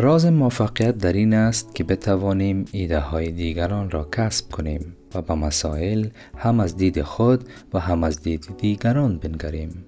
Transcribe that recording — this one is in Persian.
راز موفقیت در این است که بتوانیم ایده های دیگران را کسب کنیم و به مسائل هم از دید خود و هم از دید دیگران بنگریم.